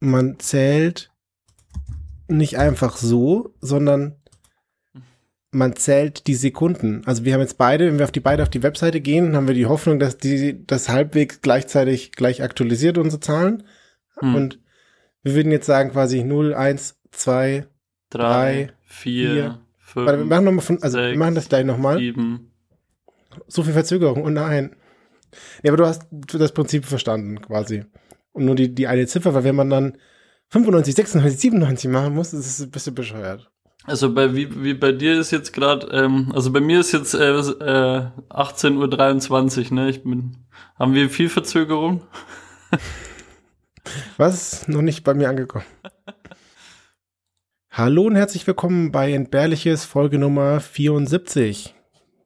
man zählt nicht einfach so, sondern man zählt die Sekunden. Also wir haben jetzt beide, wenn wir auf die beide auf die Webseite gehen, haben wir die Hoffnung, dass die das halbwegs gleichzeitig gleich aktualisiert unsere Zahlen. Hm. Und wir würden jetzt sagen quasi 0, 1, 2, Drei, drei, vier, vier. fünf, Warte, wir machen noch mal von, also wir sechs, machen das gleich nochmal. So viel Verzögerung, oh nein. Ja, aber du hast das Prinzip verstanden, quasi. Und nur die, die eine Ziffer, weil wenn man dann 95, 96, 97 machen muss, ist es ein bisschen bescheuert. Also bei wie, wie bei dir ist jetzt gerade, ähm, also bei mir ist jetzt äh, äh, 18.23 Uhr, ne? Ich bin, haben wir viel Verzögerung? Was? Noch nicht bei mir angekommen. Hallo und herzlich willkommen bei Entbehrliches Folge Nummer 74.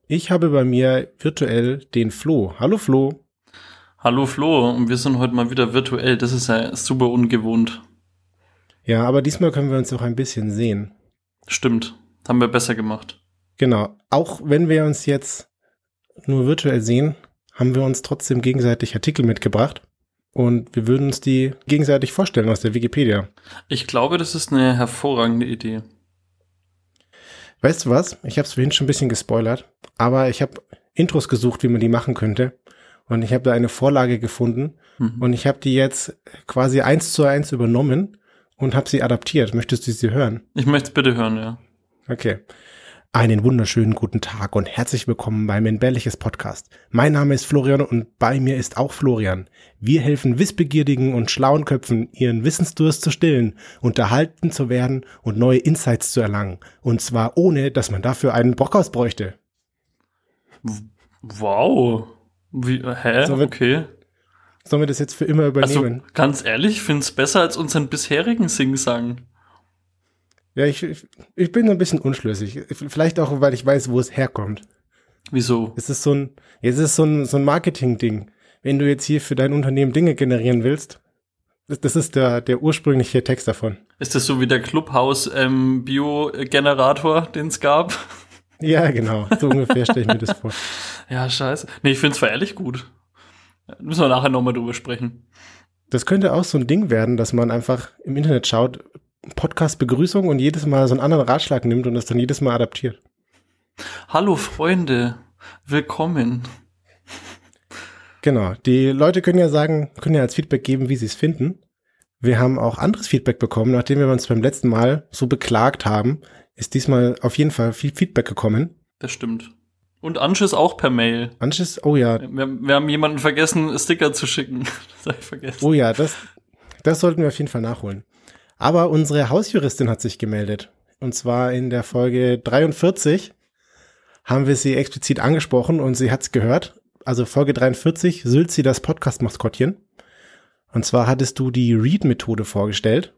Ich habe bei mir virtuell den Flo. Hallo Flo. Hallo Flo, und wir sind heute mal wieder virtuell. Das ist ja super ungewohnt. Ja, aber diesmal können wir uns auch ein bisschen sehen. Stimmt, haben wir besser gemacht. Genau. Auch wenn wir uns jetzt nur virtuell sehen, haben wir uns trotzdem gegenseitig Artikel mitgebracht. Und wir würden uns die gegenseitig vorstellen aus der Wikipedia. Ich glaube, das ist eine hervorragende Idee. Weißt du was? Ich habe es vorhin schon ein bisschen gespoilert, aber ich habe Intros gesucht, wie man die machen könnte. Und ich habe da eine Vorlage gefunden Mhm. und ich habe die jetzt quasi eins zu eins übernommen und habe sie adaptiert. Möchtest du sie hören? Ich möchte es bitte hören, ja. Okay. Einen wunderschönen guten Tag und herzlich willkommen beim Entbehrliches Podcast. Mein Name ist Florian und bei mir ist auch Florian. Wir helfen wissbegierigen und schlauen Köpfen, ihren Wissensdurst zu stillen, unterhalten zu werden und neue Insights zu erlangen. Und zwar ohne, dass man dafür einen Brockhaus bräuchte. Wow. Wie, hä? So wird- okay. Sollen wir das jetzt für immer Also übernehmen? ganz ehrlich, ich finde es besser als unseren bisherigen Sing-Sang. ja, ich, ich, bin so ein bisschen unschlüssig. Vielleicht auch, weil ich weiß, wo es herkommt. Wieso? Es ist so ein, es ist so ein, so ein Marketing-Ding. Wenn du jetzt hier für dein Unternehmen Dinge generieren willst, das, das ist der, der ursprüngliche Text davon. Ist das so wie der Clubhouse ähm, den es gab? Ja, genau. So ungefähr stelle ich mir das vor. Ja, scheiße. Nee, ich finde es ehrlich gut. Müssen wir nachher nochmal drüber sprechen. Das könnte auch so ein Ding werden, dass man einfach im Internet schaut, Podcast-Begrüßung und jedes Mal so einen anderen Ratschlag nimmt und das dann jedes Mal adaptiert. Hallo Freunde, willkommen. Genau. Die Leute können ja sagen, können ja als Feedback geben, wie sie es finden. Wir haben auch anderes Feedback bekommen, nachdem wir uns beim letzten Mal so beklagt haben, ist diesmal auf jeden Fall viel Feedback gekommen. Das stimmt. Und Anschiss auch per Mail. Manches, oh ja, Wir, wir haben jemanden vergessen, Sticker zu schicken. Das hab ich vergessen. oh ja, das, das sollten wir auf jeden Fall nachholen. Aber unsere Hausjuristin hat sich gemeldet. Und zwar in der Folge 43 haben wir sie explizit angesprochen und sie hat's gehört. Also Folge 43, Sülzi das Podcast-Maskottchen. Und zwar hattest du die Read-Methode vorgestellt.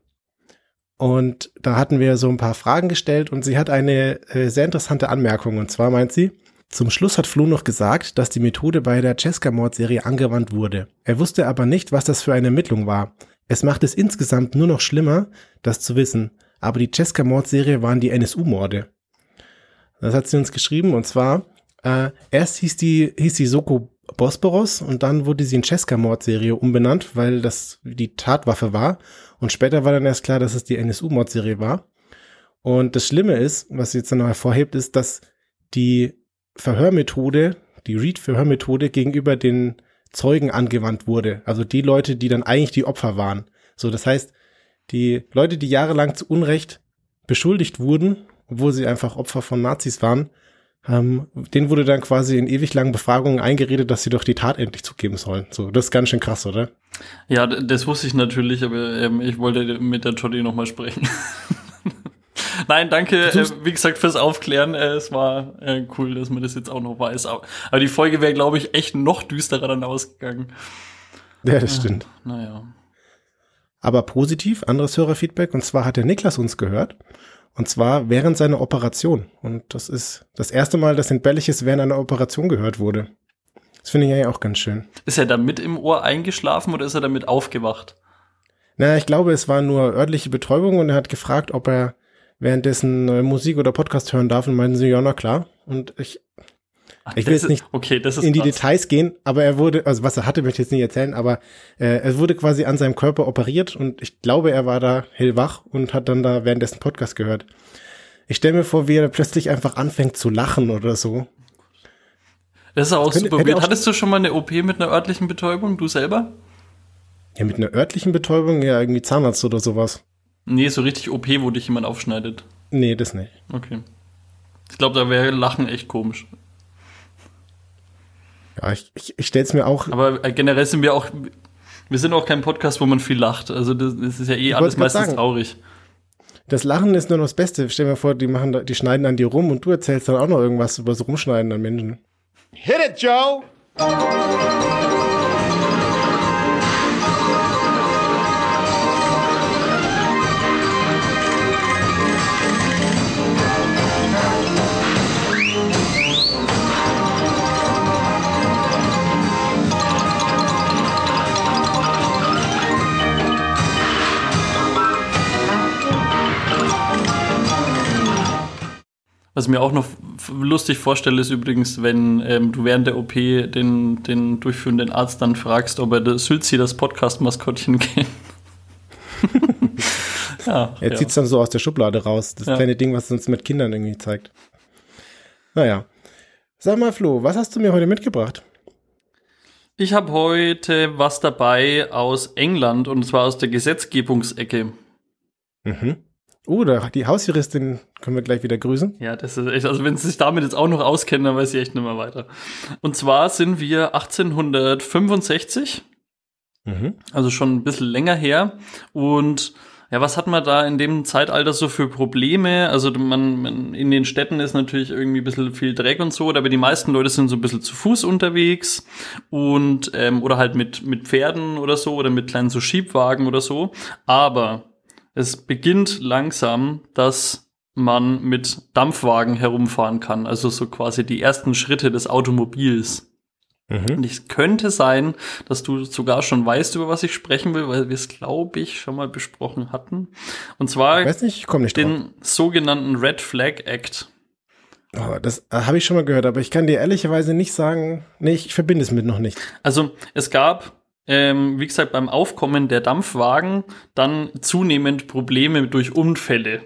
Und da hatten wir so ein paar Fragen gestellt und sie hat eine äh, sehr interessante Anmerkung. Und zwar meint sie, zum Schluss hat Flo noch gesagt, dass die Methode bei der Cesca-Mordserie angewandt wurde. Er wusste aber nicht, was das für eine Ermittlung war. Es macht es insgesamt nur noch schlimmer, das zu wissen. Aber die Cesca-Mordserie waren die NSU-Morde. Das hat sie uns geschrieben und zwar, äh, erst hieß die, hieß die Soko Bosporos und dann wurde sie in Cesca-Mordserie umbenannt, weil das die Tatwaffe war. Und später war dann erst klar, dass es die NSU-Mordserie war. Und das Schlimme ist, was sie jetzt dann noch hervorhebt, ist, dass die Verhörmethode, die Read-Verhörmethode gegenüber den Zeugen angewandt wurde. Also die Leute, die dann eigentlich die Opfer waren. So, das heißt, die Leute, die jahrelang zu Unrecht beschuldigt wurden, obwohl sie einfach Opfer von Nazis waren, ähm, denen wurde dann quasi in ewig langen Befragungen eingeredet, dass sie doch die Tat endlich zugeben sollen. So, das ist ganz schön krass, oder? Ja, das wusste ich natürlich, aber ähm, ich wollte mit der Totti nochmal sprechen. Nein, danke, äh, wie gesagt, fürs Aufklären. Äh, es war äh, cool, dass man das jetzt auch noch weiß. Aber, aber die Folge wäre, glaube ich, echt noch düsterer dann ausgegangen. Ja, das stimmt. Naja. Aber positiv, anderes Hörerfeedback, und zwar hat der Niklas uns gehört. Und zwar während seiner Operation. Und das ist das erste Mal, dass Entbehrliches während einer Operation gehört wurde. Das finde ich ja auch ganz schön. Ist er da mit im Ohr eingeschlafen oder ist er damit aufgewacht? Naja, ich glaube, es war nur örtliche Betäubung und er hat gefragt, ob er währenddessen äh, Musik oder Podcast hören darf und meinten sie, ja, na klar. Und ich, ich will jetzt nicht okay, das ist in die krass. Details gehen, aber er wurde, also was er hatte, möchte ich jetzt nicht erzählen, aber äh, er wurde quasi an seinem Körper operiert und ich glaube, er war da hellwach und hat dann da währenddessen Podcast gehört. Ich stelle mir vor, wie er plötzlich einfach anfängt zu lachen oder so. Das ist auch Könnte- super weird. Hattest du schon mal eine OP mit einer örtlichen Betäubung, du selber? Ja, mit einer örtlichen Betäubung, ja, irgendwie Zahnarzt oder sowas. Nee, so richtig OP, wo dich jemand aufschneidet. Nee, das nicht. Okay. Ich glaube, da wäre Lachen echt komisch. Ja, ich, ich, ich stelle es mir auch, Aber äh, generell sind wir auch, wir sind auch kein Podcast, wo man viel lacht. Also das, das ist ja eh alles meistens sagen. traurig. das Lachen ist nur noch das Beste. Stell dir vor, die machen, da, die schneiden an dir rum und du erzählst dann auch noch irgendwas über das Rumschneiden an Menschen. Hit it, Joe! Was mir auch noch lustig vorstelle, ist übrigens, wenn ähm, du während der OP den, den durchführenden Arzt dann fragst, ob er das Sülzi, das Podcast-Maskottchen kennt. ja, Er ja. zieht's dann so aus der Schublade raus. Das Ja. kleine Ding, was uns mit Kindern irgendwie zeigt. Naja. Sag mal, Flo, was hast du mir heute mitgebracht? Ich habe heute was dabei aus England und zwar aus der Gesetzgebungsecke. Mhm. Oh, da, die Hausjuristin können wir gleich wieder grüßen. Ja, das ist echt, also wenn sie sich damit jetzt auch noch auskennen, dann weiß ich echt nicht mehr weiter. Und zwar sind wir 1865, Mhm. also schon ein bisschen länger her. Und ja, was hat man da in dem Zeitalter so für Probleme? Also man, man in den Städten ist natürlich irgendwie ein bisschen viel Dreck und so, aber die meisten Leute sind so ein bisschen zu Fuß unterwegs und ähm, oder halt mit, mit Pferden oder so oder mit kleinen so Schiebwagen oder so. Aber es beginnt langsam, dass man mit Dampfwagen herumfahren kann. Also so quasi die ersten Schritte des Automobils. Mhm. Und es könnte sein, dass du sogar schon weißt, über was ich sprechen will, weil wir es, glaube ich, schon mal besprochen hatten. Und zwar Ich weiß nicht, ich nicht drauf. den sogenannten Red Flag Act. Oh, das äh, habe ich schon mal gehört, aber ich kann dir ehrlicherweise nicht sagen, nee, ich verbinde es mit noch nicht. Also es gab, ähm, wie gesagt, beim Aufkommen der Dampfwagen dann zunehmend Probleme durch Unfälle.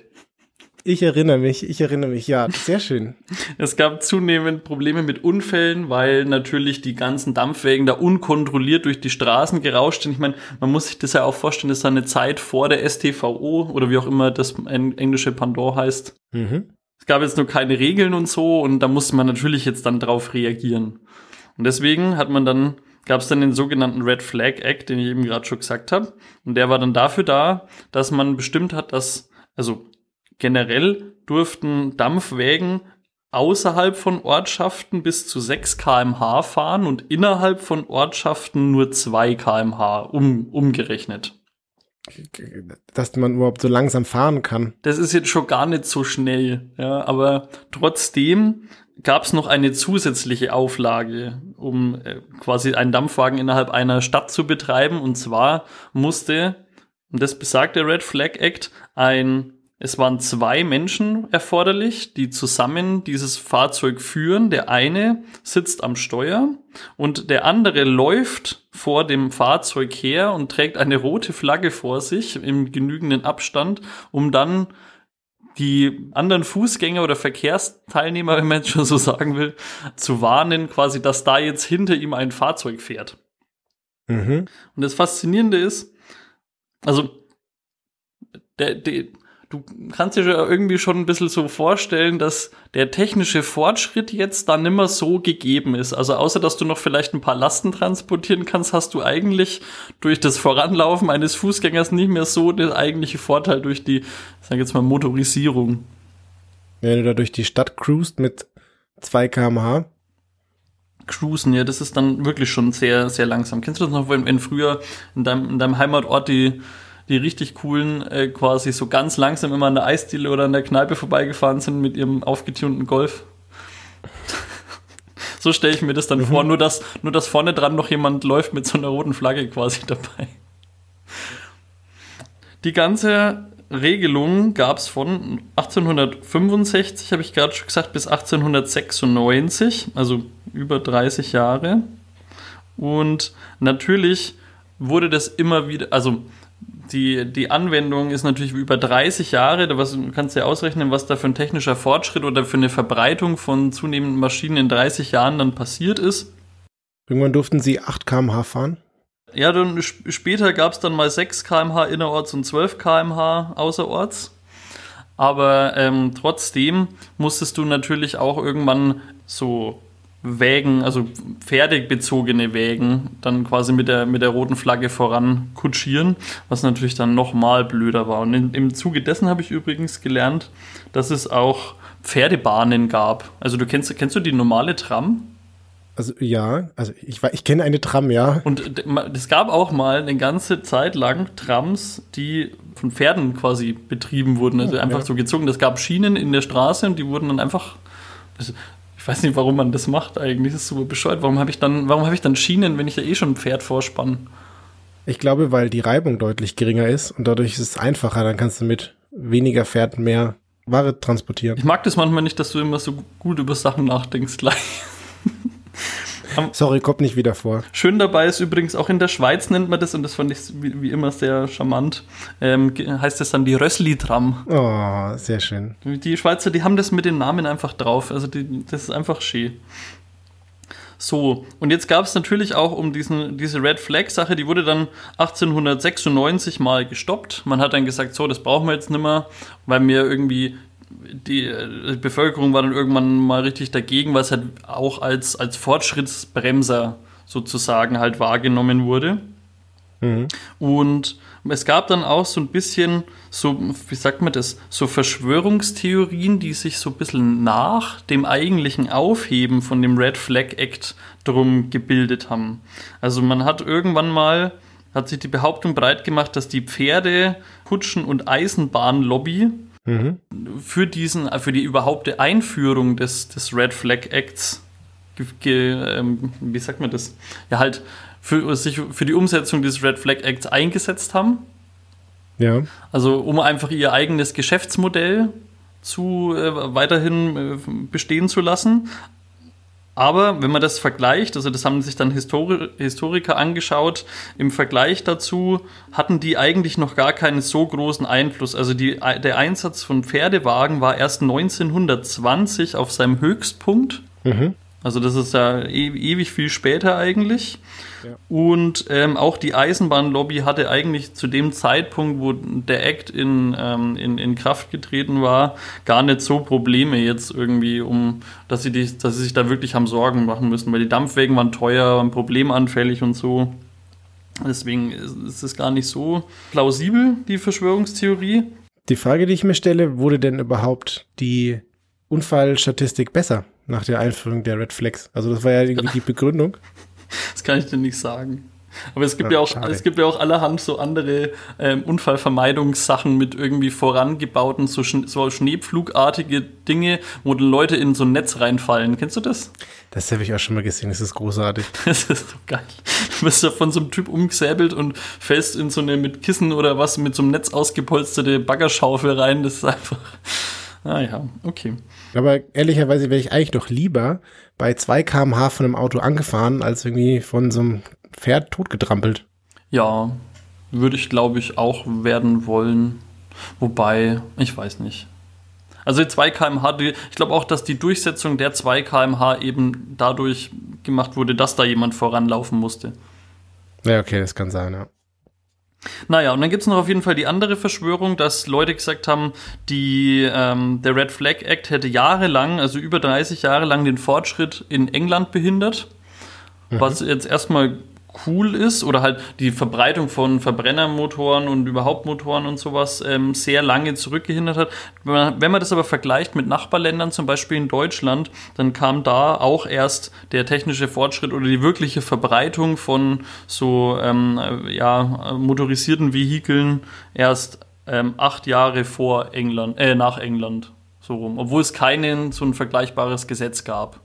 Ich erinnere mich, ich erinnere mich, ja, sehr schön. Es gab zunehmend Probleme mit Unfällen, weil natürlich die ganzen Dampfwägen da unkontrolliert durch die Straßen gerauscht sind. Ich meine, man muss sich das ja auch vorstellen, das ist eine Zeit vor der STVO oder wie auch immer das eng- englische Pendant heißt. Mhm. Es gab jetzt nur keine Regeln und so und da musste man natürlich jetzt dann drauf reagieren. Und deswegen hat man dann, gab es dann den sogenannten Red Flag Act, den ich eben gerade schon gesagt habe. Und der war dann dafür da, dass man bestimmt hat, dass, also generell durften Dampfwägen außerhalb von Ortschaften bis zu 6 kmh fahren und innerhalb von Ortschaften nur 2 kmh um, umgerechnet. Dass man überhaupt so langsam fahren kann. Das ist jetzt schon gar nicht so schnell, ja, aber trotzdem gab es noch eine zusätzliche Auflage, um äh, quasi einen Dampfwagen innerhalb einer Stadt zu betreiben. Und zwar musste, und das besagt der Red Flag Act, ein, es waren zwei Menschen erforderlich, die zusammen dieses Fahrzeug führen. Der eine sitzt am Steuer und der andere läuft vor dem Fahrzeug her und trägt eine rote Flagge vor sich im genügenden Abstand, um dann die anderen Fußgänger oder Verkehrsteilnehmer, wenn man jetzt schon so sagen will, zu warnen, quasi, dass da jetzt hinter ihm ein Fahrzeug fährt. Mhm. Und das Faszinierende ist, also, der, der, du kannst dir ja irgendwie schon ein bisschen so vorstellen, dass der technische Fortschritt jetzt da nimmer so gegeben ist. Also außer, dass du noch vielleicht ein paar Lasten transportieren kannst, hast du eigentlich durch das Voranlaufen eines Fußgängers nicht mehr so den eigentliche Vorteil durch die, ich sag jetzt mal, Motorisierung. Wenn du da durch die Stadt cruist mit 2 kmh. Cruisen, ja, das ist dann wirklich schon sehr, sehr langsam. Kennst du das noch, wenn, wenn früher in deinem, in deinem Heimatort die, die richtig coolen äh, quasi so ganz langsam immer an der Eisdiele oder an der Kneipe vorbeigefahren sind mit ihrem aufgetunten Golf? so stelle ich mir das dann vor, nur dass, nur dass vorne dran noch jemand läuft mit so einer roten Flagge quasi dabei. Die ganze Regelung gab es von 1865, habe ich gerade schon gesagt, bis 1896, also über 30 Jahre. Und natürlich wurde das immer wieder, also die, die Anwendung ist natürlich über 30 Jahre, da was, du kannst ja ausrechnen, was da für ein technischer Fortschritt oder für eine Verbreitung von zunehmenden Maschinen in 30 Jahren dann passiert ist. Irgendwann durften sie 8 km/h fahren? Ja, dann später gab es dann mal 6 km/h innerorts und 12 km/h außerorts. Aber ähm, trotzdem musstest du natürlich auch irgendwann so Wägen, also pferdebezogene Wägen, dann quasi mit der, mit der roten Flagge voran kutschieren, was natürlich dann nochmal blöder war. Und in, im Zuge dessen habe ich übrigens gelernt, dass es auch Pferdebahnen gab. Also du kennst, kennst du die normale Tram? Also ja, also ich, ich kenne eine Tram, ja. Und es gab auch mal eine ganze Zeit lang Trams, die von Pferden quasi betrieben wurden, also oh, einfach ja. so gezogen. Es gab Schienen in der Straße und die wurden dann einfach. Ich weiß nicht, warum man das macht eigentlich. Das ist super bescheuert. Warum habe ich dann, warum habe ich dann Schienen, wenn ich ja eh schon ein Pferd vorspanne? Ich glaube, weil die Reibung deutlich geringer ist und dadurch ist es einfacher. Dann kannst du mit weniger Pferd mehr Ware transportieren. Ich mag das manchmal nicht, dass du immer so gut über Sachen nachdenkst gleich. Sorry, kommt nicht wieder vor. Schön dabei ist übrigens auch in der Schweiz nennt man das und das fand ich wie, wie immer sehr charmant. Ähm, heißt das dann die Rössli-Tram. Oh, sehr schön. Die Schweizer, die haben das mit den Namen einfach drauf. Also die, das ist einfach schön. So, und jetzt gab es natürlich auch um diesen, diese Red Flag-Sache, die wurde dann 1896 mal gestoppt. Man hat dann gesagt, so, das brauchen wir jetzt nicht mehr, weil wir irgendwie die, die Bevölkerung war dann irgendwann mal richtig dagegen, was halt auch als, als Fortschrittsbremser sozusagen halt wahrgenommen wurde. Mhm. Und es gab dann auch so ein bisschen, so, wie sagt man das, so Verschwörungstheorien, die sich so ein bisschen nach dem eigentlichen Aufheben von dem Red Flag Act drum gebildet haben. Also man hat irgendwann mal, hat sich die Behauptung breit gemacht, dass die Pferde, Kutschen und Eisenbahnlobby mhm. für diesen, für die überhaupte Einführung des, des Red Flag Acts, ge, ähm, wie sagt man das? Ja, halt für, sich für die Umsetzung des Red Flag Acts eingesetzt haben. Ja. Also um einfach ihr eigenes Geschäftsmodell zu äh, weiterhin äh, bestehen zu lassen. Aber wenn man das vergleicht, also das haben sich dann Histori Historiker angeschaut, im Vergleich dazu hatten die eigentlich noch gar keinen so großen Einfluss. Also die, der Einsatz von Pferdewagen war erst 1920 auf seinem Höchstpunkt. Mhm. Also das ist ja e ewig viel später eigentlich. Ja. Und ähm, auch die Eisenbahnlobby hatte eigentlich zu dem Zeitpunkt, wo der Act in, ähm, in, in Kraft getreten war, gar nicht so Probleme jetzt irgendwie, um dass sie, die, dass sie sich da wirklich haben Sorgen machen müssen, weil die Dampfwägen waren teuer, waren problemanfällig und so. Deswegen ist es gar nicht so plausibel, die Verschwörungstheorie. Die Frage, die ich mir stelle, wurde denn überhaupt die Unfallstatistik besser? Nach der Einführung der Red Flags. Also das war ja irgendwie die Begründung. Das kann ich dir nicht sagen. Aber es gibt ja, ja auch, es gibt ja auch allerhand so andere ähm, Unfallvermeidungssachen mit irgendwie vorangebauten, so, Sch so Schneepflugartige Dinge, wo die Leute in so ein Netz reinfallen. Kennst du das? Das habe ich auch schon mal gesehen, das ist großartig. Das ist so geil. Du wirst ja von so einem Typ umgesäbelt und fällst in so eine mit Kissen oder was mit so einem Netz ausgepolsterte Baggerschaufel rein. Das ist einfach. Ah ja, okay. Aber ehrlicherweise wäre ich eigentlich doch lieber bei 2 kmh von einem Auto angefahren, als irgendwie von so einem Pferd totgetrampelt. Ja, würde ich glaube ich auch werden wollen. Wobei, ich weiß nicht. Also 2 kmh, ich glaube auch, dass die Durchsetzung der 2 kmh eben dadurch gemacht wurde, dass da jemand voranlaufen musste. Ja, okay, das kann sein, ja. Naja, und dann gibt es noch auf jeden Fall die andere Verschwörung, dass Leute gesagt haben, die, ähm, der Red Flag Act hätte jahrelang, also über 30 Jahre lang, den Fortschritt in England behindert. Mhm. Was jetzt erstmal cool ist oder halt die Verbreitung von Verbrennermotoren und überhaupt Motoren und sowas ähm, sehr lange zurückgehindert hat. Wenn man, wenn man das aber vergleicht mit Nachbarländern, zum Beispiel in Deutschland, dann kam da auch erst der technische Fortschritt oder die wirkliche Verbreitung von so ähm, ja, motorisierten Vehikeln erst ähm, acht Jahre vor England, äh, nach England so rum, obwohl es keinen so ein vergleichbares Gesetz gab.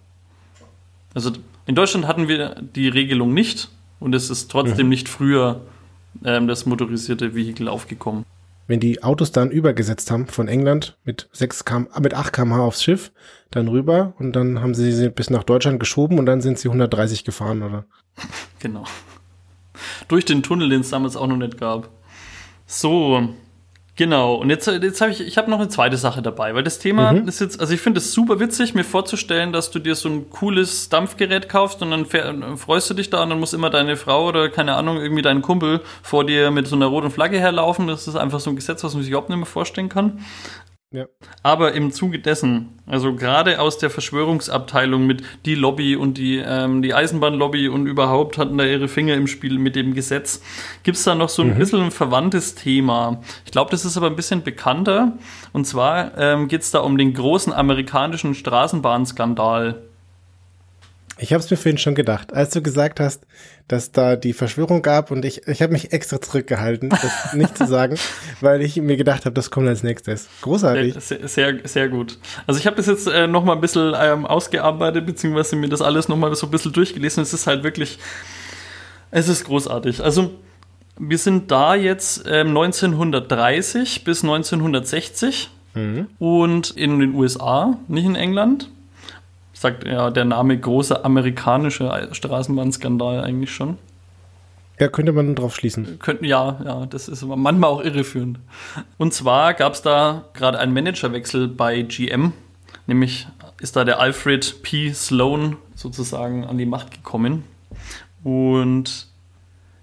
Also in Deutschland hatten wir die Regelung nicht, und es ist trotzdem mhm. nicht früher ähm, das motorisierte Vehikel aufgekommen. wenn die Autos dann übergesetzt haben von England mit 6 km, mit 8 km/h aufs Schiff, dann rüber und dann haben sie sie bis nach Deutschland geschoben und dann sind sie 130 gefahren, oder? Genau. Durch den Tunnel, den es damals auch noch nicht gab. So, Genau, und jetzt, jetzt habe ich, ich habe noch eine zweite Sache dabei, weil das Thema mhm. ist jetzt, also ich finde es super witzig, mir vorzustellen, dass du dir so ein cooles Dampfgerät kaufst und dann freust du dich da und dann muss immer deine Frau oder keine Ahnung, irgendwie dein Kumpel vor dir mit so einer roten Flagge herlaufen. Das ist einfach so ein Gesetz, was man sich überhaupt nicht mehr vorstellen kann. Ja. Aber im Zuge dessen, also gerade aus der Verschwörungsabteilung mit die Lobby und die, ähm, die Eisenbahnlobby und überhaupt hatten da ihre Finger im Spiel mit dem Gesetz, gibt es da noch so ein mhm. bisschen ein verwandtes Thema. Ich glaube, das ist aber ein bisschen bekannter. Und zwar ähm, geht es da um den großen amerikanischen Straßenbahnskandal. Ich habe es mir vorhin schon gedacht, als du gesagt hast, dass da die Verschwörung gab und ich, ich habe mich extra zurückgehalten, das nicht zu sagen, weil ich mir gedacht habe, das kommt als nächstes. Großartig. Sehr, sehr, sehr gut. Also ich habe das jetzt äh, noch mal ein bisschen ähm, ausgearbeitet, beziehungsweise mir das alles noch mal so ein bisschen durchgelesen. Es ist halt wirklich, es ist großartig. Also wir sind da jetzt äh, 1930 bis 1960 mhm. und in den USA, nicht in England sagt ja der Name große amerikanische Straßenbahnskandal eigentlich schon. Ja, könnte man drauf schließen. Könnten, ja, ja, das ist manchmal auch irreführend. Und zwar gab es da gerade einen Managerwechsel bei GM, nämlich ist da der Alfred P. Sloan sozusagen an die Macht gekommen. Und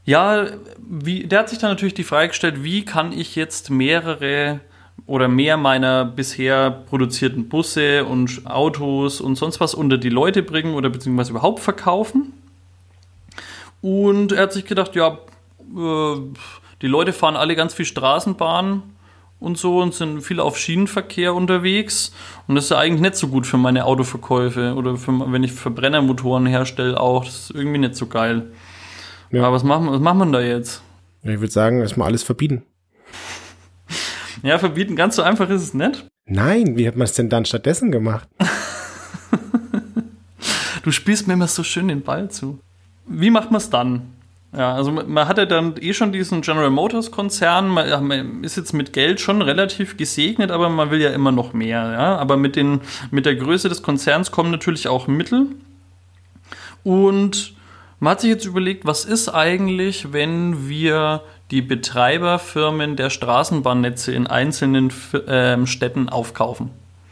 ja, wie, der hat sich dann natürlich die Frage gestellt, wie kann ich jetzt mehrere oder mehr meiner bisher produzierten Busse und Autos und sonst was unter die Leute bringen oder beziehungsweise überhaupt verkaufen. Und er hat sich gedacht, ja, äh, die Leute fahren alle ganz viel Straßenbahn und so und sind viel auf Schienenverkehr unterwegs. Und das ist ja eigentlich nicht so gut für meine Autoverkäufe oder für, wenn ich Verbrennermotoren herstelle auch. Das ist irgendwie nicht so geil. Ja. Aber was machen, was machen wir da jetzt? Ich würde sagen, erstmal alles verbieten. Ja, verbieten, ganz so einfach ist es nicht. Nein, wie hat man es denn dann stattdessen gemacht? du spielst mir immer so schön den Ball zu. Wie macht man es dann? Ja, also man hat ja dann eh schon diesen General Motors Konzern, man, man, ist jetzt mit Geld schon relativ gesegnet, aber man will ja immer noch mehr. Ja? Aber mit, den, mit der Größe des Konzerns kommen natürlich auch Mittel. Und man hat sich jetzt überlegt, was ist eigentlich, wenn wir die Betreiberfirmen der Straßenbahnnetze in einzelnen äh, Städten aufkaufen.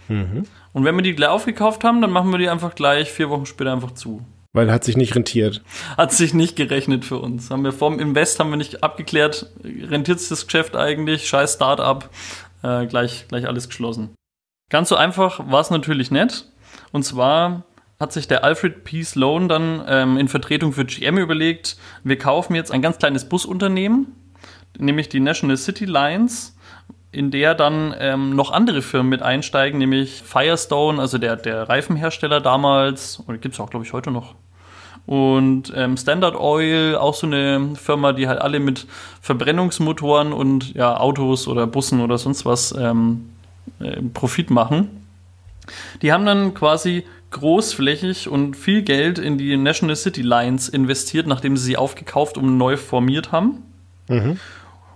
Mhm. Und wenn wir die gleich aufgekauft haben, dann machen wir die einfach gleich vier Wochen später einfach zu. Weil hat sich nicht rentiert. Hat sich nicht gerechnet für uns. Haben wir vom Invest haben wir nicht abgeklärt, rentiert sich das Geschäft eigentlich, scheiß Start-up, äh, gleich, gleich alles geschlossen. Ganz so einfach war es natürlich nicht. Und zwar hat sich der Alfred P. Sloan dann ähm, in Vertretung für GM überlegt, wir kaufen jetzt ein ganz kleines Busunternehmen, nämlich die National City Lines, in der dann ähm, noch andere Firmen mit einsteigen, nämlich Firestone, also der, der Reifenhersteller damals, oder gibt es auch, glaube ich, heute noch. Und ähm, Standard Oil, auch so eine Firma, die halt alle mit Verbrennungsmotoren und ja, Autos oder Bussen oder sonst was ähm, äh, Profit machen. Die haben dann quasi großflächig und viel Geld in die National City Lines investiert, nachdem sie sie aufgekauft und neu formiert haben. Mhm.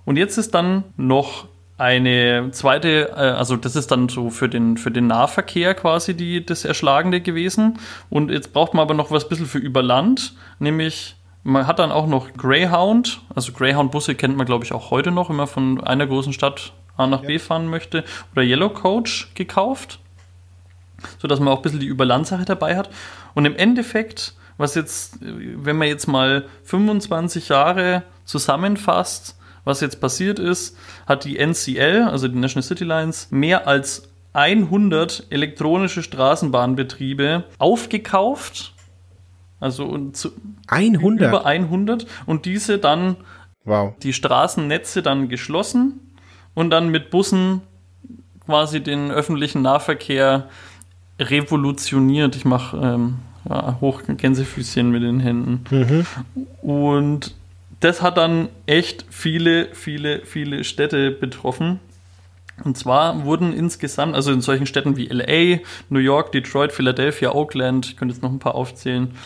Und jetzt ist dann noch eine zweite, äh, also das ist dann so für den, für den Nahverkehr quasi die, das Erschlagende gewesen. Und jetzt braucht man aber noch was bisschen für Überland, nämlich man hat dann auch noch Greyhound, also Greyhound-Busse kennt man glaube ich auch heute noch, wenn man von einer großen Stadt A nach B fahren möchte, oder Yellow Coach gekauft, sodass man auch ein bisschen die Überlandsache dabei hat. Und im Endeffekt, was jetzt, wenn man jetzt mal 25 Jahre zusammenfasst, was jetzt passiert ist, hat die NCL, also die National City Lines, mehr als 100 elektronische Straßenbahnbetriebe aufgekauft. Also zu, 100? über 100 und diese dann wow. die Straßennetze dann geschlossen und dann mit Bussen quasi den öffentlichen Nahverkehr revolutioniert. Ich mache ähm, ja, hoch Gänsefüßchen mit den Händen. Mhm. Und das hat dann echt viele, viele, viele Städte betroffen. Und zwar wurden insgesamt, also in solchen Städten wie LA, New York, Detroit, Philadelphia, Oakland, ich könnte jetzt noch ein paar aufzählen,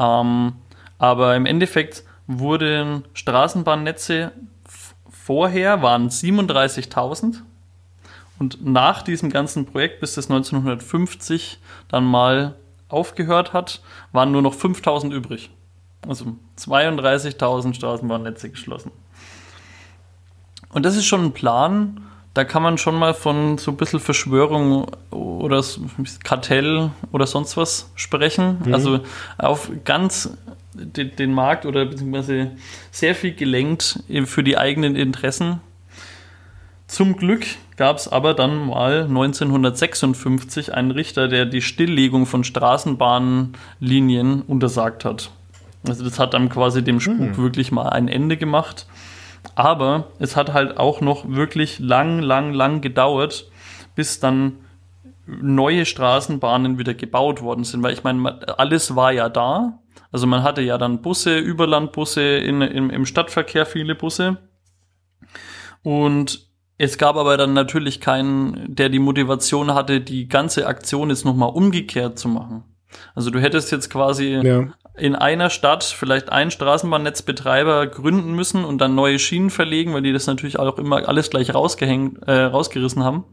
ähm, aber im Endeffekt wurden Straßenbahnnetze vorher waren 37.000 und nach diesem ganzen Projekt, bis das 1950 dann mal aufgehört hat, waren nur noch 5.000 übrig. Also 32.000 Straßenbahnnetze geschlossen. Und das ist schon ein Plan, da kann man schon mal von so ein bisschen Verschwörung oder Kartell oder sonst was sprechen. Mhm. Also auf ganz den, den, Markt oder beziehungsweise sehr viel gelenkt für die eigenen Interessen. Zum Glück gab es aber dann mal 1956 einen Richter, der die Stilllegung von Straßenbahnlinien untersagt hat. Also das hat dann quasi dem Spuk mhm. wirklich mal ein Ende gemacht. Aber es hat halt auch noch wirklich lang, lang, lang gedauert, bis dann neue Straßenbahnen wieder gebaut worden sind. Weil ich meine, alles war ja da. Also man hatte ja dann Busse, Überlandbusse, in, im, im Stadtverkehr viele Busse. Und es gab aber dann natürlich keinen, der die Motivation hatte, die ganze Aktion jetzt nochmal umgekehrt zu machen. Also du hättest jetzt quasi ja in einer Stadt vielleicht einen Straßenbahnnetzbetreiber gründen müssen und dann neue Schienen verlegen, weil die das natürlich auch immer alles gleich rausgehängt, äh, rausgerissen haben.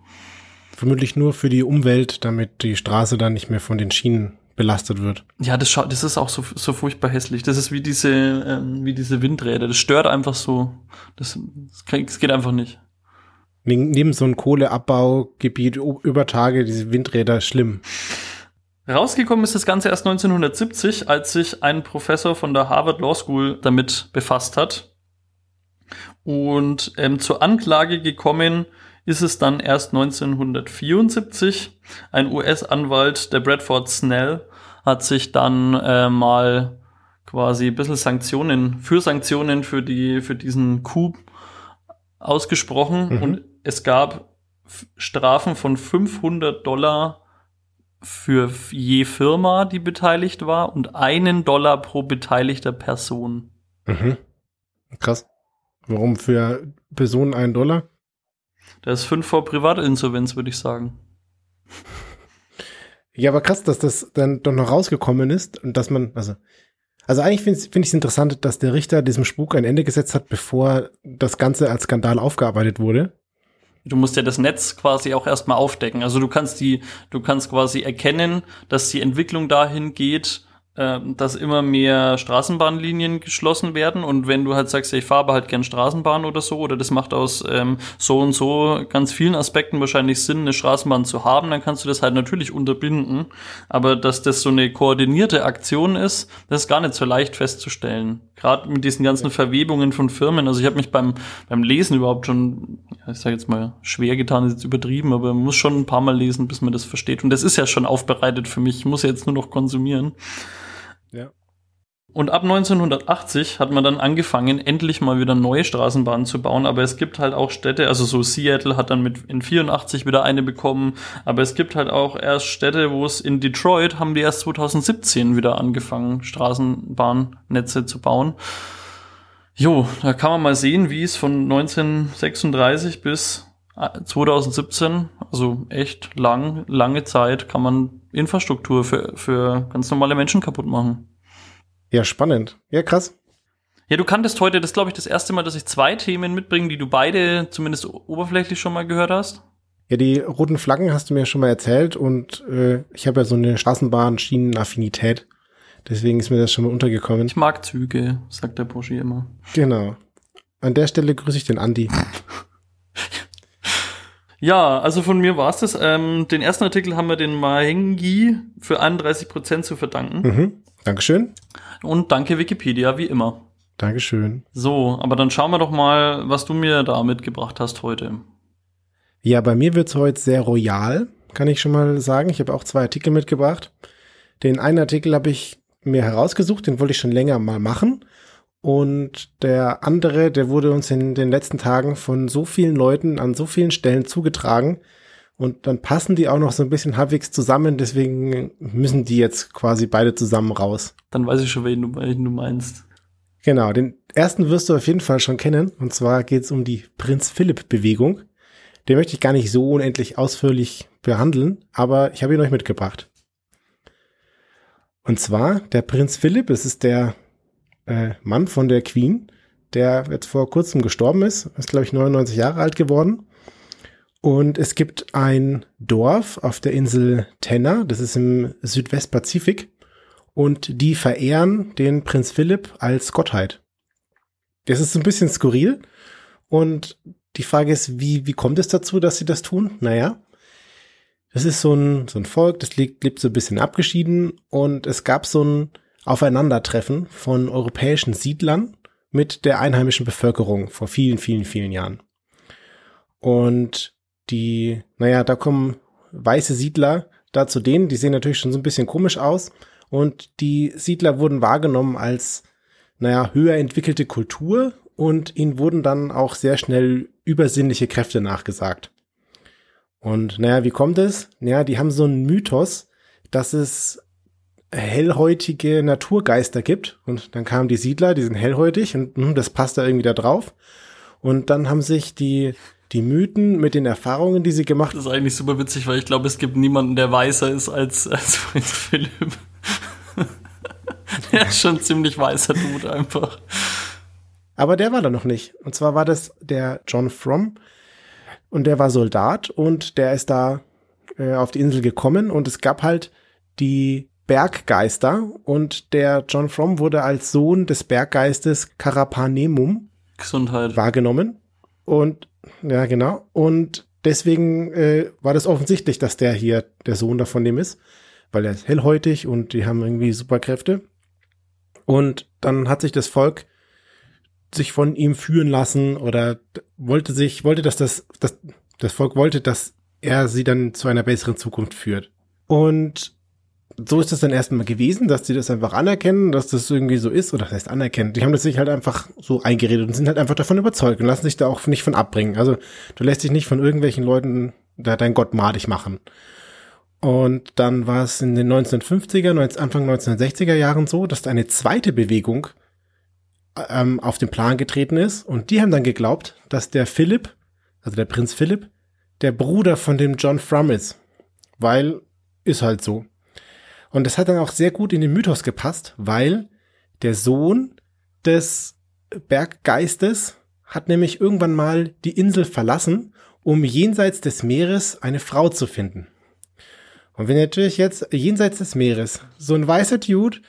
Vermutlich nur für die Umwelt, damit die Straße dann nicht mehr von den Schienen belastet wird. Ja, das das ist auch so, so furchtbar hässlich. Das ist wie diese, ähm, wie diese Windräder. Das stört einfach so. Das, das geht einfach nicht. Neben so einem Kohleabbaugebiet über Tage, diese Windräder, schlimm. Rausgekommen ist das Ganze erst 1970, als sich ein Professor von der Harvard Law School damit befasst hat. Und ähm, zur Anklage gekommen ist es dann erst 1974. Ein US-Anwalt, der Bradford Snell, hat sich dann äh, mal quasi ein bisschen Sanktionen, für Sanktionen für die, für diesen Coup ausgesprochen. Mhm. Und es gab Strafen von 500 Dollar für je Firma, die beteiligt war, und einen Dollar pro beteiligter Person. Mhm. Krass. Warum für Personen einen Dollar? Das ist fünf vor Privatinsolvenz, würde ich sagen. Ja, aber krass, dass das dann doch noch rausgekommen ist und dass man, also, also eigentlich finde find ich es interessant, dass der Richter diesem Spuk ein Ende gesetzt hat, bevor das Ganze als Skandal aufgearbeitet wurde du musst ja das Netz quasi auch erstmal aufdecken. Also du kannst die, du kannst quasi erkennen, dass die Entwicklung dahin geht, dass immer mehr Straßenbahnlinien geschlossen werden und wenn du halt sagst, ich fahre halt gern Straßenbahn oder so oder das macht aus ähm, so und so ganz vielen Aspekten wahrscheinlich Sinn, eine Straßenbahn zu haben, dann kannst du das halt natürlich unterbinden, aber dass das so eine koordinierte Aktion ist, das ist gar nicht so leicht festzustellen. Gerade mit diesen ganzen Verwebungen von Firmen. Also ich habe mich beim beim Lesen überhaupt schon, ja, ich sage jetzt mal schwer getan, ist jetzt übertrieben, aber man muss schon ein paar Mal lesen, bis man das versteht. Und das ist ja schon aufbereitet für mich. Ich muss ja jetzt nur noch konsumieren. Ja. Und ab 1980 hat man dann angefangen, endlich mal wieder neue Straßenbahnen zu bauen. Aber es gibt halt auch Städte, also so Seattle hat dann mit in 84 wieder eine bekommen. Aber es gibt halt auch erst Städte, wo es in Detroit haben die erst 2017 wieder angefangen, Straßenbahnnetze zu bauen. Jo, da kann man mal sehen, wie es von 1936 bis 2017, also echt lang, lange Zeit, kann man Infrastruktur für, für ganz normale Menschen kaputt machen. Ja, spannend. Ja, krass. Ja, du kanntest heute, das glaube ich, das erste Mal, dass ich zwei Themen mitbringe, die du beide zumindest oberflächlich schon mal gehört hast. Ja, die roten Flaggen hast du mir schon mal erzählt und äh, ich habe ja so eine Straßenbahn-Schienen-Affinität. Deswegen ist mir das schon mal untergekommen. Ich mag Züge, sagt der Burschi immer. Genau. An der Stelle grüße ich den Andi. Ja, also von mir war's das. Ähm, den ersten Artikel haben wir den Mahengi für 31% zu verdanken. Mhm. Dankeschön. Und danke Wikipedia, wie immer. Dankeschön. So, aber dann schauen wir doch mal, was du mir da mitgebracht hast heute. Ja, bei mir wird's heute sehr royal, kann ich schon mal sagen. Ich habe auch zwei Artikel mitgebracht. Den einen Artikel habe ich mir herausgesucht, den wollte ich schon länger mal machen. Und der andere, der wurde uns in den letzten Tagen von so vielen Leuten an so vielen Stellen zugetragen. Und dann passen die auch noch so ein bisschen halbwegs zusammen, deswegen müssen die jetzt quasi beide zusammen raus. Dann weiß ich schon, wen du, wen du meinst. Genau, den ersten wirst du auf jeden Fall schon kennen. Und zwar geht es um die Prinz Philipp-Bewegung. Den möchte ich gar nicht so unendlich ausführlich behandeln, aber ich habe ihn euch mitgebracht. Und zwar der Prinz Philipp, es ist der äh, Mann von der Queen, der jetzt vor kurzem gestorben ist, ist glaube ich 99 Jahre alt geworden. Und es gibt ein Dorf auf der Insel Tenner, das ist im Südwestpazifik, und die verehren den Prinz Philipp als Gottheit. Das ist ein bisschen skurril und die Frage ist, wie, wie kommt es dazu, dass sie das tun? Naja, das ist so ein, so ein Volk, das lebt, lebt so ein bisschen abgeschieden und es gab so ein Aufeinandertreffen von europäischen Siedlern mit der einheimischen Bevölkerung vor vielen, vielen, vielen Jahren. Und die, naja, da kommen weiße Siedler da zu denen, die sehen natürlich schon so ein bisschen komisch aus und die Siedler wurden wahrgenommen als, naja, höher entwickelte Kultur und ihnen wurden dann auch sehr schnell übersinnliche Kräfte nachgesagt. Und naja, wie kommt es? Naja, die haben so einen Mythos, dass es hellhäutige Naturgeister gibt. Und dann kamen die Siedler, die sind hellhäutig und mh, hm, das passt da irgendwie da drauf. Und dann haben sich die, die Mythen mit den Erfahrungen, die sie gemacht haben. Das ist eigentlich super witzig, weil ich glaube, es gibt niemanden, der weißer ist als, als Prinz Philipp. er ist schon ziemlich weißer Dude einfach. Aber der war da noch nicht. Und zwar war das der John Fromm. Und der war Soldat und der ist da äh, auf die Insel gekommen und es gab halt die Berggeister und der John Fromm wurde als Sohn des Berggeistes Karapanemum Gesundheit. wahrgenommen. Und ja, genau. Und deswegen äh, war das offensichtlich, dass der hier der Sohn davon dem ist, weil er ist hellhäutig und die haben irgendwie Superkräfte. Und dann hat sich das Volk sich von ihm führen lassen oder wollte sich, wollte, dass das, das, das Volk wollte, dass er sie dann zu einer besseren Zukunft führt. Und so ist das dann erstmal gewesen, dass sie das einfach anerkennen, dass das irgendwie so ist, oder das heißt anerkennen. Die haben das sich halt einfach so eingeredet und sind halt einfach davon überzeugt und lassen sich da auch nicht von abbringen. Also du lässt dich nicht von irgendwelchen Leuten da dein Gott madig machen. Und dann war es in den 1950er, Anfang 1960er Jahren so, dass da eine zweite Bewegung ähm, auf den Plan getreten ist und die haben dann geglaubt, dass der Philipp, also der Prinz Philipp, der Bruder von dem John Frum ist. Weil ist halt so. Und das hat dann auch sehr gut in den Mythos gepasst, weil der Sohn des Berggeistes hat nämlich irgendwann mal die Insel verlassen, um jenseits des Meeres eine Frau zu finden. Und wenn natürlich jetzt jenseits des Meeres so ein weißer Dude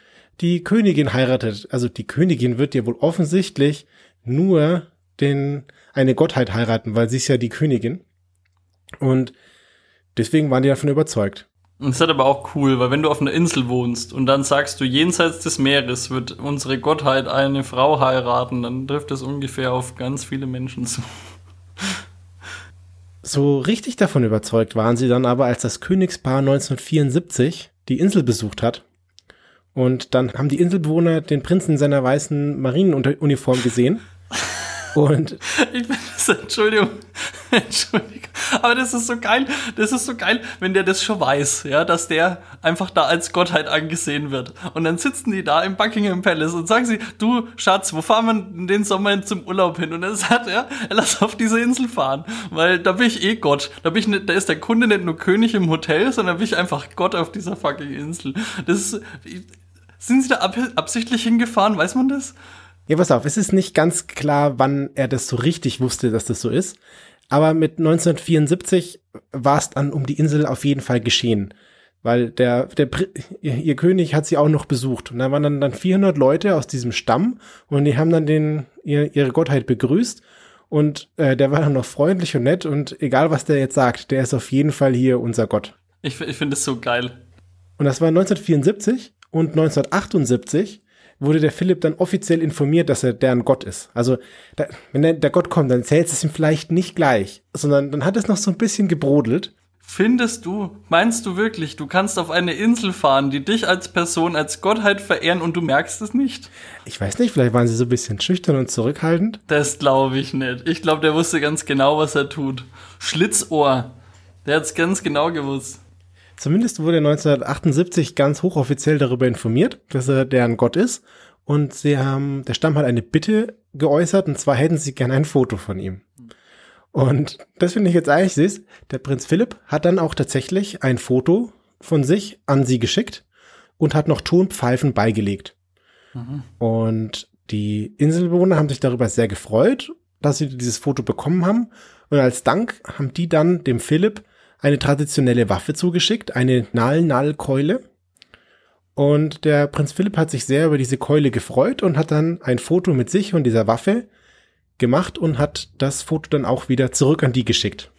die Königin heiratet, also die Königin wird ja wohl offensichtlich nur den, eine Gottheit heiraten, weil sie ist ja die Königin. Und deswegen waren die davon überzeugt. Und das ist aber auch cool, weil wenn du auf einer Insel wohnst und dann sagst du, jenseits des Meeres wird unsere Gottheit eine Frau heiraten, dann trifft das ungefähr auf ganz viele Menschen zu. So richtig davon überzeugt waren sie dann aber, als das Königspaar 1974 die Insel besucht hat. Und dann haben die Inselbewohner den Prinzen in seiner weißen Marineuniform gesehen und ich bin das, Entschuldigung, Entschuldigung, aber das ist so geil, das ist so geil, wenn der das schon weiß, ja, dass der einfach da als Gottheit angesehen wird. Und dann sitzen die da im Buckingham Palace und sagen sie, du Schatz, wo fahren wir den Sommer zum Urlaub hin? Und er sagt, ja, lass auf diese Insel fahren, weil da bin ich eh Gott. Da bin ich nicht, da ist der Kunde nicht nur König im Hotel, sondern bin ich einfach Gott auf dieser fucking Insel. Das ist, sind sie da absichtlich hingefahren, weiß man das? Ja, pass auf, es ist nicht ganz klar, wann er das so richtig wusste, dass das so ist. Aber mit 1974 war es dann um die Insel auf jeden Fall geschehen. Weil der, der, ihr, König hat sie auch noch besucht. Und da waren dann, dann 400 Leute aus diesem Stamm und die haben dann den, ihr, ihre Gottheit begrüßt. Und äh, der war dann noch freundlich und nett und egal was der jetzt sagt, der ist auf jeden Fall hier unser Gott. Ich, ich finde es so geil. Und das war 1974 und 1978 wurde der Philipp dann offiziell informiert, dass er deren Gott ist. Also, da, wenn der, der Gott kommt, dann erzählt es ihm vielleicht nicht gleich, sondern dann hat es noch so ein bisschen gebrodelt. Findest du, meinst du wirklich, du kannst auf eine Insel fahren, die dich als Person, als Gottheit verehren und du merkst es nicht? Ich weiß nicht, vielleicht waren sie so ein bisschen schüchtern und zurückhaltend. Das glaube ich nicht. Ich glaube, der wusste ganz genau, was er tut. Schlitzohr. Der hat es ganz genau gewusst. Zumindest wurde 1978 ganz hochoffiziell darüber informiert, dass er deren Gott ist. Und sie haben, der Stamm hat eine Bitte geäußert, und zwar hätten sie gerne ein Foto von ihm. Und das finde ich jetzt eigentlich süß. Der Prinz Philipp hat dann auch tatsächlich ein Foto von sich an sie geschickt und hat noch Tonpfeifen beigelegt. Mhm. Und Die Inselbewohner haben sich darüber sehr gefreut, dass sie dieses Foto bekommen haben. Und als Dank haben die dann dem Philipp eine traditionelle Waffe zugeschickt, eine Nal-Nal-Keule. Und der Prinz Philipp hat sich sehr über diese Keule gefreut und hat dann ein Foto mit sich und dieser Waffe gemacht und hat das Foto dann auch wieder zurück an die geschickt.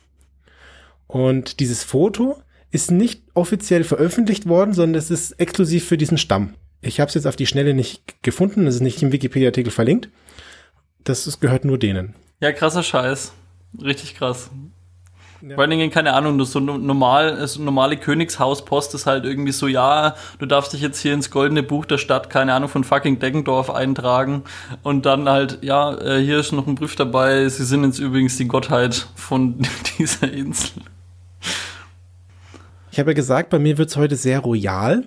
Und dieses Foto ist nicht offiziell veröffentlicht worden, sondern es ist exklusiv für diesen Stamm. Ich habe es jetzt auf die Schnelle nicht gefunden, es ist nicht im Wikipedia-Artikel verlinkt. Das ist, gehört nur denen. Ja, krasser Scheiß. Richtig krass. Ja. Vor allen Dingen, keine Ahnung, das so normal, das normale Königshauspost ist halt irgendwie so, ja, du darfst dich jetzt hier ins goldene Buch der Stadt, keine Ahnung, von fucking Deggendorf eintragen und dann halt, ja, äh, hier ist noch ein Brief dabei, sie sind jetzt übrigens die Gottheit von dieser Insel. Ich habe ja gesagt, bei mir wird's heute sehr royal.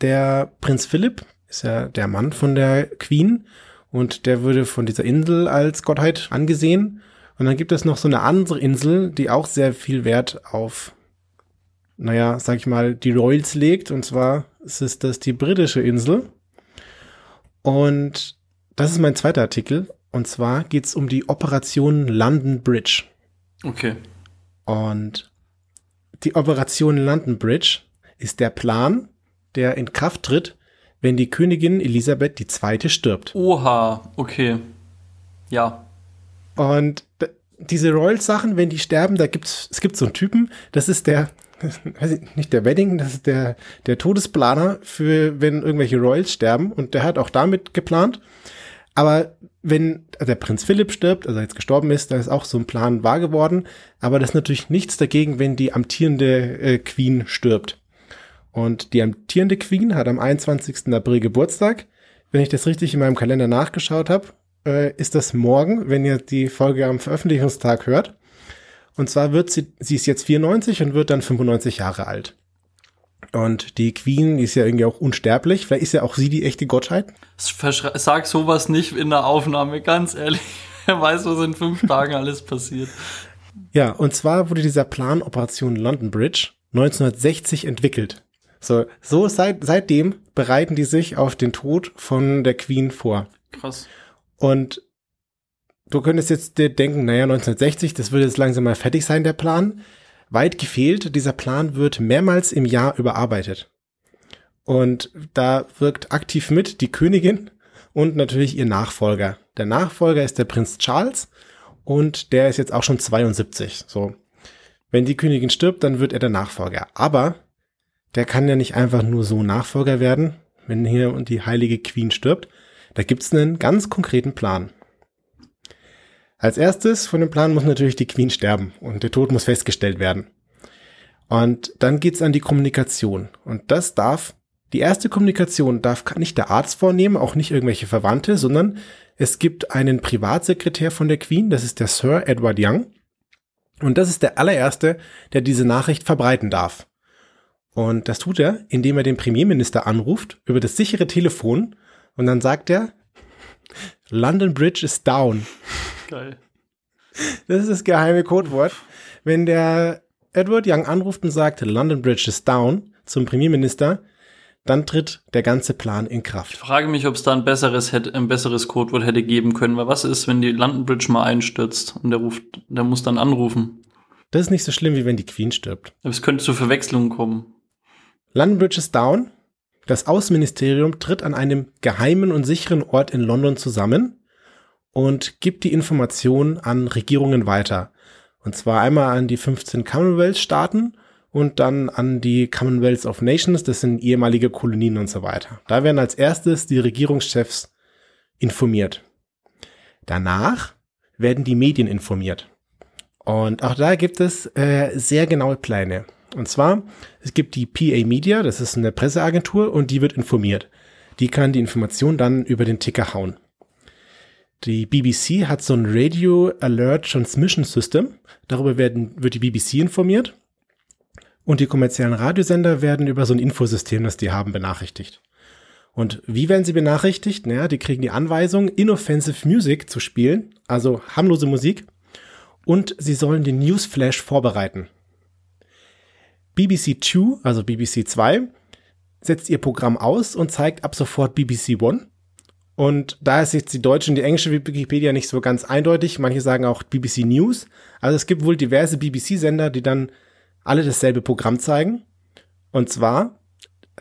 Der Prinz Philipp ist ja der Mann von der Queen und der würde von dieser Insel als Gottheit angesehen. Und dann gibt es noch so eine andere Insel, die auch sehr viel Wert auf, naja, sag ich mal, die Royals legt. Und zwar ist das die britische Insel. Und das ist mein zweiter Artikel. Und zwar geht es um die Operation London Bridge. Okay. Und die Operation London Bridge ist der Plan, der in Kraft tritt, wenn die Königin Elisabeth II. stirbt. Oha, okay. Ja. Und diese Royal-Sachen, wenn die sterben, da gibt's, es gibt so einen Typen, das ist der, weiß ich, nicht der Wedding, das ist der, der Todesplaner für, wenn irgendwelche Royals sterben und der hat auch damit geplant. Aber wenn der Prinz Philipp stirbt, also jetzt gestorben ist, da ist auch so ein Plan wahr geworden. Aber das ist natürlich nichts dagegen, wenn die amtierende äh, Queen stirbt. Und die amtierende Queen hat am 21. April Geburtstag. Wenn ich das richtig in meinem Kalender nachgeschaut habe, äh, ist das morgen, wenn ihr die Folge am Veröffentlichungstag hört. Und zwar wird sie, sie ist jetzt 94 und wird dann 95 Jahre alt. Und die Queen ist ja irgendwie auch unsterblich. Vielleicht ist ja auch sie die echte Gottheit. Sag sowas nicht in der Aufnahme, ganz ehrlich. Wer weiß, was in fünf Tagen alles passiert. Ja, und zwar wurde dieser Plan Operation London Bridge 1960 entwickelt. So, so seit, seitdem bereiten die sich auf den Tod von der Queen vor. Krass. Und du könntest jetzt dir denken, naja, 1960, das würde jetzt langsam mal fertig sein, der Plan. Weit gefehlt, dieser Plan wird mehrmals im Jahr überarbeitet. Und da wirkt aktiv mit die Königin und natürlich ihr Nachfolger. Der Nachfolger ist der Prinz Charles und der ist jetzt auch schon 72. So. Wenn die Königin stirbt, dann wird er der Nachfolger. Aber der kann ja nicht einfach nur so Nachfolger werden, wenn hier und die heilige Queen stirbt, da gibt's einen ganz konkreten Plan. Als erstes von dem Plan muss natürlich die Queen sterben und der Tod muss festgestellt werden. Und dann geht's an die Kommunikation. Und das darf, die erste Kommunikation darf nicht der Arzt vornehmen, auch nicht irgendwelche Verwandte, sondern es gibt einen Privatsekretär von der Queen, das ist der Sir Edward Young. Und das ist der allererste, der diese Nachricht verbreiten darf. Und das tut er, indem er den Premierminister anruft über das sichere Telefon und dann sagt er, London Bridge is down. Geil. Das ist das geheime Codewort. Wenn der Edward Young anruft und sagt, London Bridge is down zum Premierminister, dann tritt der ganze Plan in Kraft. Ich frage mich, ob es da ein besseres, ein besseres Codewort hätte geben können, weil was ist, wenn die London Bridge mal einstürzt und der ruft, der muss dann anrufen? Das ist nicht so schlimm, wie wenn die Queen stirbt. Aber es könnte zu Verwechslungen kommen. London Bridge is down das Außenministerium tritt an einem geheimen und sicheren Ort in London zusammen und gibt die Information an Regierungen weiter. Und zwar einmal an die 15 Commonwealth-Staaten und dann an die Commonwealth of Nations, das sind ehemalige Kolonien und so weiter. Da werden als erstes die Regierungschefs informiert. Danach werden die Medien informiert. Und auch da gibt es äh, sehr genaue Pläne. Und zwar, es gibt die PA Media, das ist eine Presseagentur und die wird informiert. Die kann die Information dann über den Ticker hauen. Die BBC hat so ein Radio Alert Transmission System. Darüber werden, wird die BBC informiert. Und die kommerziellen Radiosender werden über so ein Infosystem, das die haben, benachrichtigt. Und wie werden sie benachrichtigt? Naja, die kriegen die Anweisung, inoffensive Music zu spielen, also harmlose Musik. Und sie sollen den Newsflash vorbereiten. BBC 2, also BBC 2, setzt ihr Programm aus und zeigt ab sofort BBC One. Und da ist jetzt die deutsche und die englische Wikipedia nicht so ganz eindeutig. Manche sagen auch BBC News. Also es gibt wohl diverse BBC-Sender, die dann alle dasselbe Programm zeigen. Und zwar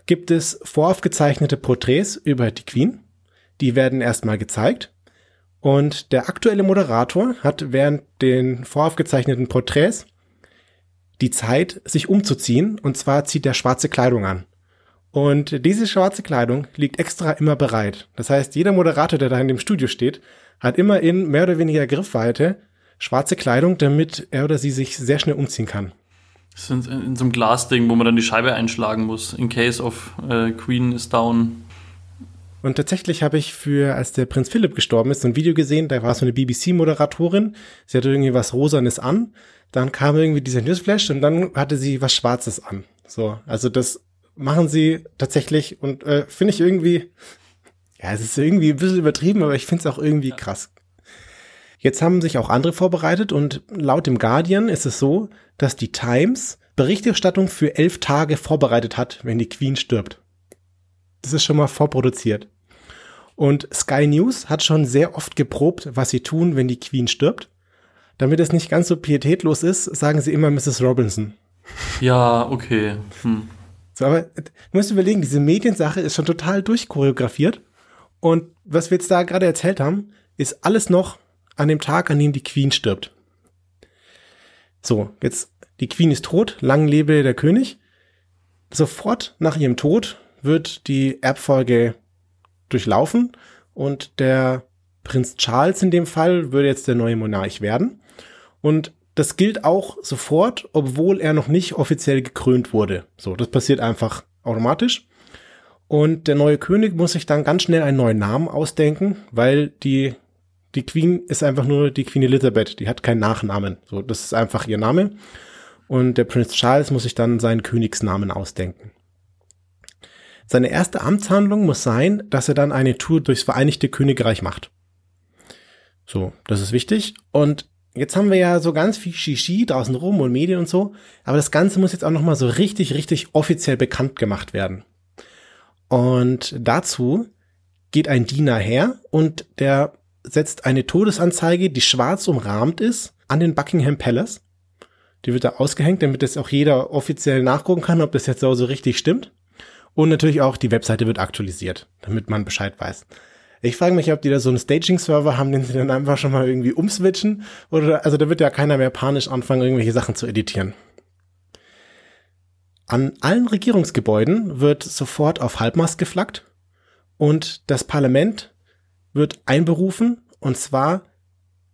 gibt es voraufgezeichnete Porträts über die Queen. Die werden erstmal gezeigt. Und der aktuelle Moderator hat während den voraufgezeichneten Porträts die Zeit, sich umzuziehen. Und zwar zieht er schwarze Kleidung an. Und diese schwarze Kleidung liegt extra immer bereit. Das heißt, jeder Moderator, der da in dem Studio steht, hat immer in mehr oder weniger Griffweite schwarze Kleidung, damit er oder sie sich sehr schnell umziehen kann. Das ist in, so einem Glasding, wo man dann die Scheibe einschlagen muss, in case of uh, Queen is down. Und tatsächlich habe ich für, als der Prinz Philipp gestorben ist, so ein Video gesehen, da war so eine BBC-Moderatorin, sie hatte irgendwie was Rosanes an, dann kam irgendwie dieser Newsflash und dann hatte sie was Schwarzes an. So, also das machen sie tatsächlich und äh, finde ich irgendwie, ja, es ist irgendwie ein bisschen übertrieben, aber ich finde es auch irgendwie krass. Jetzt haben sich auch andere vorbereitet und laut dem Guardian ist es so, dass die Times Berichterstattung für elf Tage vorbereitet hat, wenn die Queen stirbt. Das ist schon mal vorproduziert. Und Sky News hat schon sehr oft geprobt, was sie tun, wenn die Queen stirbt. Damit es nicht ganz so pietätlos ist, sagen sie immer Mrs. Robinson. Ja, okay. Hm. So, aber du musst überlegen, diese Mediensache ist schon total durchchoreografiert. Und was wir jetzt da gerade erzählt haben, ist alles noch an dem Tag, an dem die Queen stirbt. So, jetzt, die Queen ist tot, lang lebe der König. Sofort nach ihrem Tod wird die Erbfolge durchlaufen und der Prinz Charles in dem Fall würde jetzt der neue Monarch werden. Und das gilt auch sofort, obwohl er noch nicht offiziell gekrönt wurde. So, das passiert einfach automatisch. Und der neue König muss sich dann ganz schnell einen neuen Namen ausdenken, weil die, die Queen ist einfach nur die Queen Elizabeth. Die hat keinen Nachnamen. So, das ist einfach ihr Name. Und der Prinz Charles muss sich dann seinen Königsnamen ausdenken. Seine erste Amtshandlung muss sein, dass er dann eine Tour durchs Vereinigte Königreich macht. So, das ist wichtig. Und jetzt haben wir ja so ganz viel Shishi draußen rum und Medien und so, aber das Ganze muss jetzt auch nochmal so richtig, richtig offiziell bekannt gemacht werden. Und dazu geht ein Diener her und der setzt eine Todesanzeige, die schwarz umrahmt ist, an den Buckingham Palace. Die wird da ausgehängt, damit das auch jeder offiziell nachgucken kann, ob das jetzt so, richtig stimmt. Und natürlich auch die Webseite wird aktualisiert, damit man Bescheid weiß. Ich frage mich, ob die da so einen Staging-Server haben, den sie dann einfach schon mal irgendwie umswitchen. Oder, also da wird ja keiner mehr panisch anfangen, irgendwelche Sachen zu editieren. An allen Regierungsgebäuden wird sofort auf Halbmast geflaggt und das Parlament wird einberufen und zwar,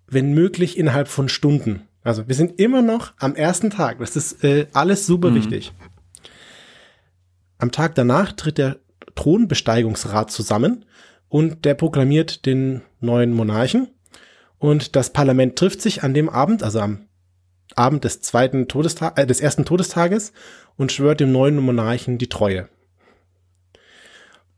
wenn möglich, innerhalb von Stunden. Also wir sind immer noch am ersten Tag. Das ist äh, alles super mhm. wichtig. Am Tag danach tritt der Thronbesteigungsrat zusammen und der proklamiert den neuen Monarchen. Und das Parlament trifft sich an dem Abend, also am Abend des zweiten Todestages, äh, des ersten Todestages und schwört dem neuen Monarchen die Treue.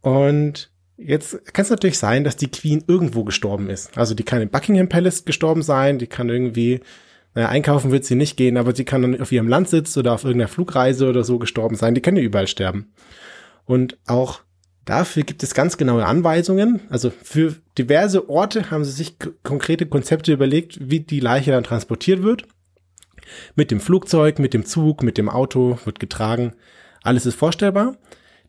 Und jetzt kann es natürlich sein, dass die Queen irgendwo gestorben ist. Also die kann im Buckingham Palace gestorben sein, die kann irgendwie, naja, einkaufen wird sie nicht gehen, aber sie kann dann auf ihrem Landsitz oder auf irgendeiner Flugreise oder so gestorben sein. Die kann ja überall sterben. Und auch Dafür gibt es ganz genaue Anweisungen. Also für diverse Orte haben sie sich konkrete Konzepte überlegt, wie die Leiche dann transportiert wird. Mit dem Flugzeug, mit dem Zug, mit dem Auto wird getragen. Alles ist vorstellbar.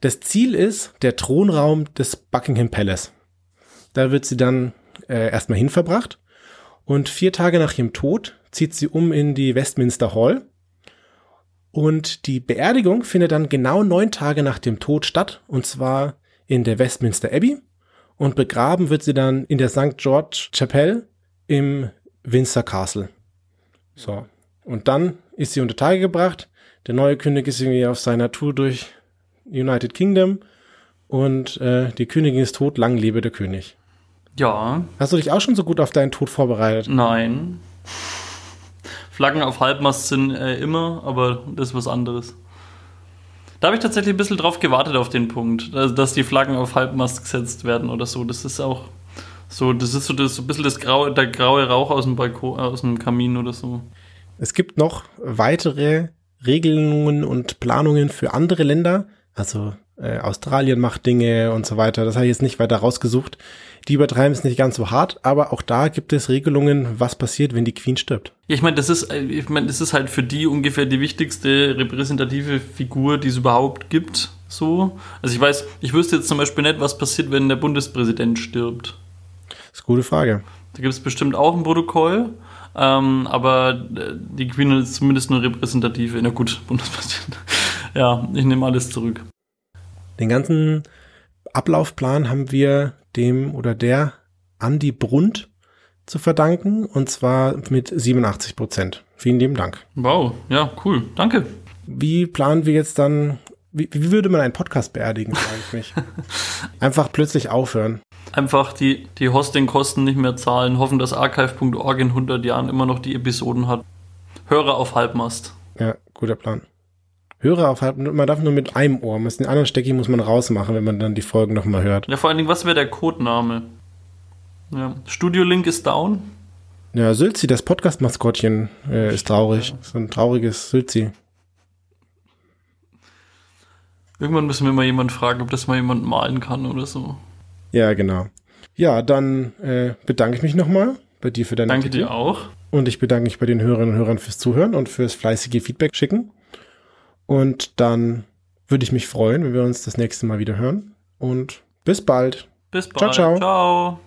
Das Ziel ist der Thronraum des Buckingham Palace. Da wird sie dann äh, erstmal hinverbracht. Und vier Tage nach ihrem Tod zieht sie um in die Westminster Hall. Und die Beerdigung findet dann genau neun Tage nach dem Tod statt. Und zwar in der Westminster Abbey und begraben wird sie dann in der St. George Chapel im Windsor Castle. So. Und dann ist sie unter Tage gebracht. Der neue König ist irgendwie auf seiner Tour durch United Kingdom und äh, die Königin ist tot, lang lebe der König. Ja. Hast du dich auch schon so gut auf deinen Tod vorbereitet? Nein. Flaggen auf Halbmast sind äh, immer, aber das ist was anderes. Da habe ich tatsächlich ein bisschen drauf gewartet auf den Punkt, dass die Flaggen auf Halbmast gesetzt werden oder so. Das ist auch so, das ist so, das, so ein bisschen das graue, der graue Rauch aus dem Balkon, aus dem Kamin oder so. Es gibt noch weitere Regelungen und Planungen für andere Länder. Also äh, Australien macht Dinge und so weiter. Das habe ich jetzt nicht weiter rausgesucht. Die übertreiben es nicht ganz so hart, aber auch da gibt es Regelungen, was passiert, wenn die Queen stirbt. Ja, ich meine, das ist, äh, ich meine, das ist halt für die ungefähr die wichtigste repräsentative Figur, die es überhaupt gibt. So. Also ich weiß, ich wüsste jetzt zum Beispiel nicht, was passiert, wenn der Bundespräsident stirbt. Das ist eine gute Frage. Da gibt es bestimmt auch ein Protokoll. Ähm, aber äh, die Queen ist zumindest eine repräsentative. Na gut, Bundespräsident. ja, ich nehme alles zurück. Den ganzen Ablaufplan haben wir dem oder der Andi Brunt zu verdanken und zwar mit 87 Prozent. Vielen lieben Dank. Wow, ja, cool. Danke. Wie planen wir jetzt dann, wie, wie würde man einen Podcast beerdigen, frage ich mich. Einfach plötzlich aufhören. Einfach die, die Hostingkosten nicht mehr zahlen, hoffen, dass archive.org in 100 Jahren immer noch die Episoden hat. Hörer auf Halbmast. Ja, guter Plan. Hörer auf man darf nur mit einem Ohr, den anderen Stecki muss man rausmachen, wenn man dann die Folgen nochmal hört. Ja, vor allen Dingen, was wäre der Codename? Ja. Studio Link ist down. Ja, Sülzi, das Podcast-Maskottchen, äh, ist traurig. So ein trauriges Sülzi. Irgendwann müssen wir mal jemanden fragen, ob das mal jemand malen kann oder so. Ja, genau. Ja, dann äh, bedanke ich mich nochmal bei dir für deine Danke Artikel. dir auch. Und ich bedanke mich bei den Hörerinnen und Hörern fürs Zuhören und fürs fleißige Feedback schicken. Und dann würde ich mich freuen, wenn wir uns das nächste Mal wieder hören. Und bis bald. Bis bald. Ciao, ciao. ciao.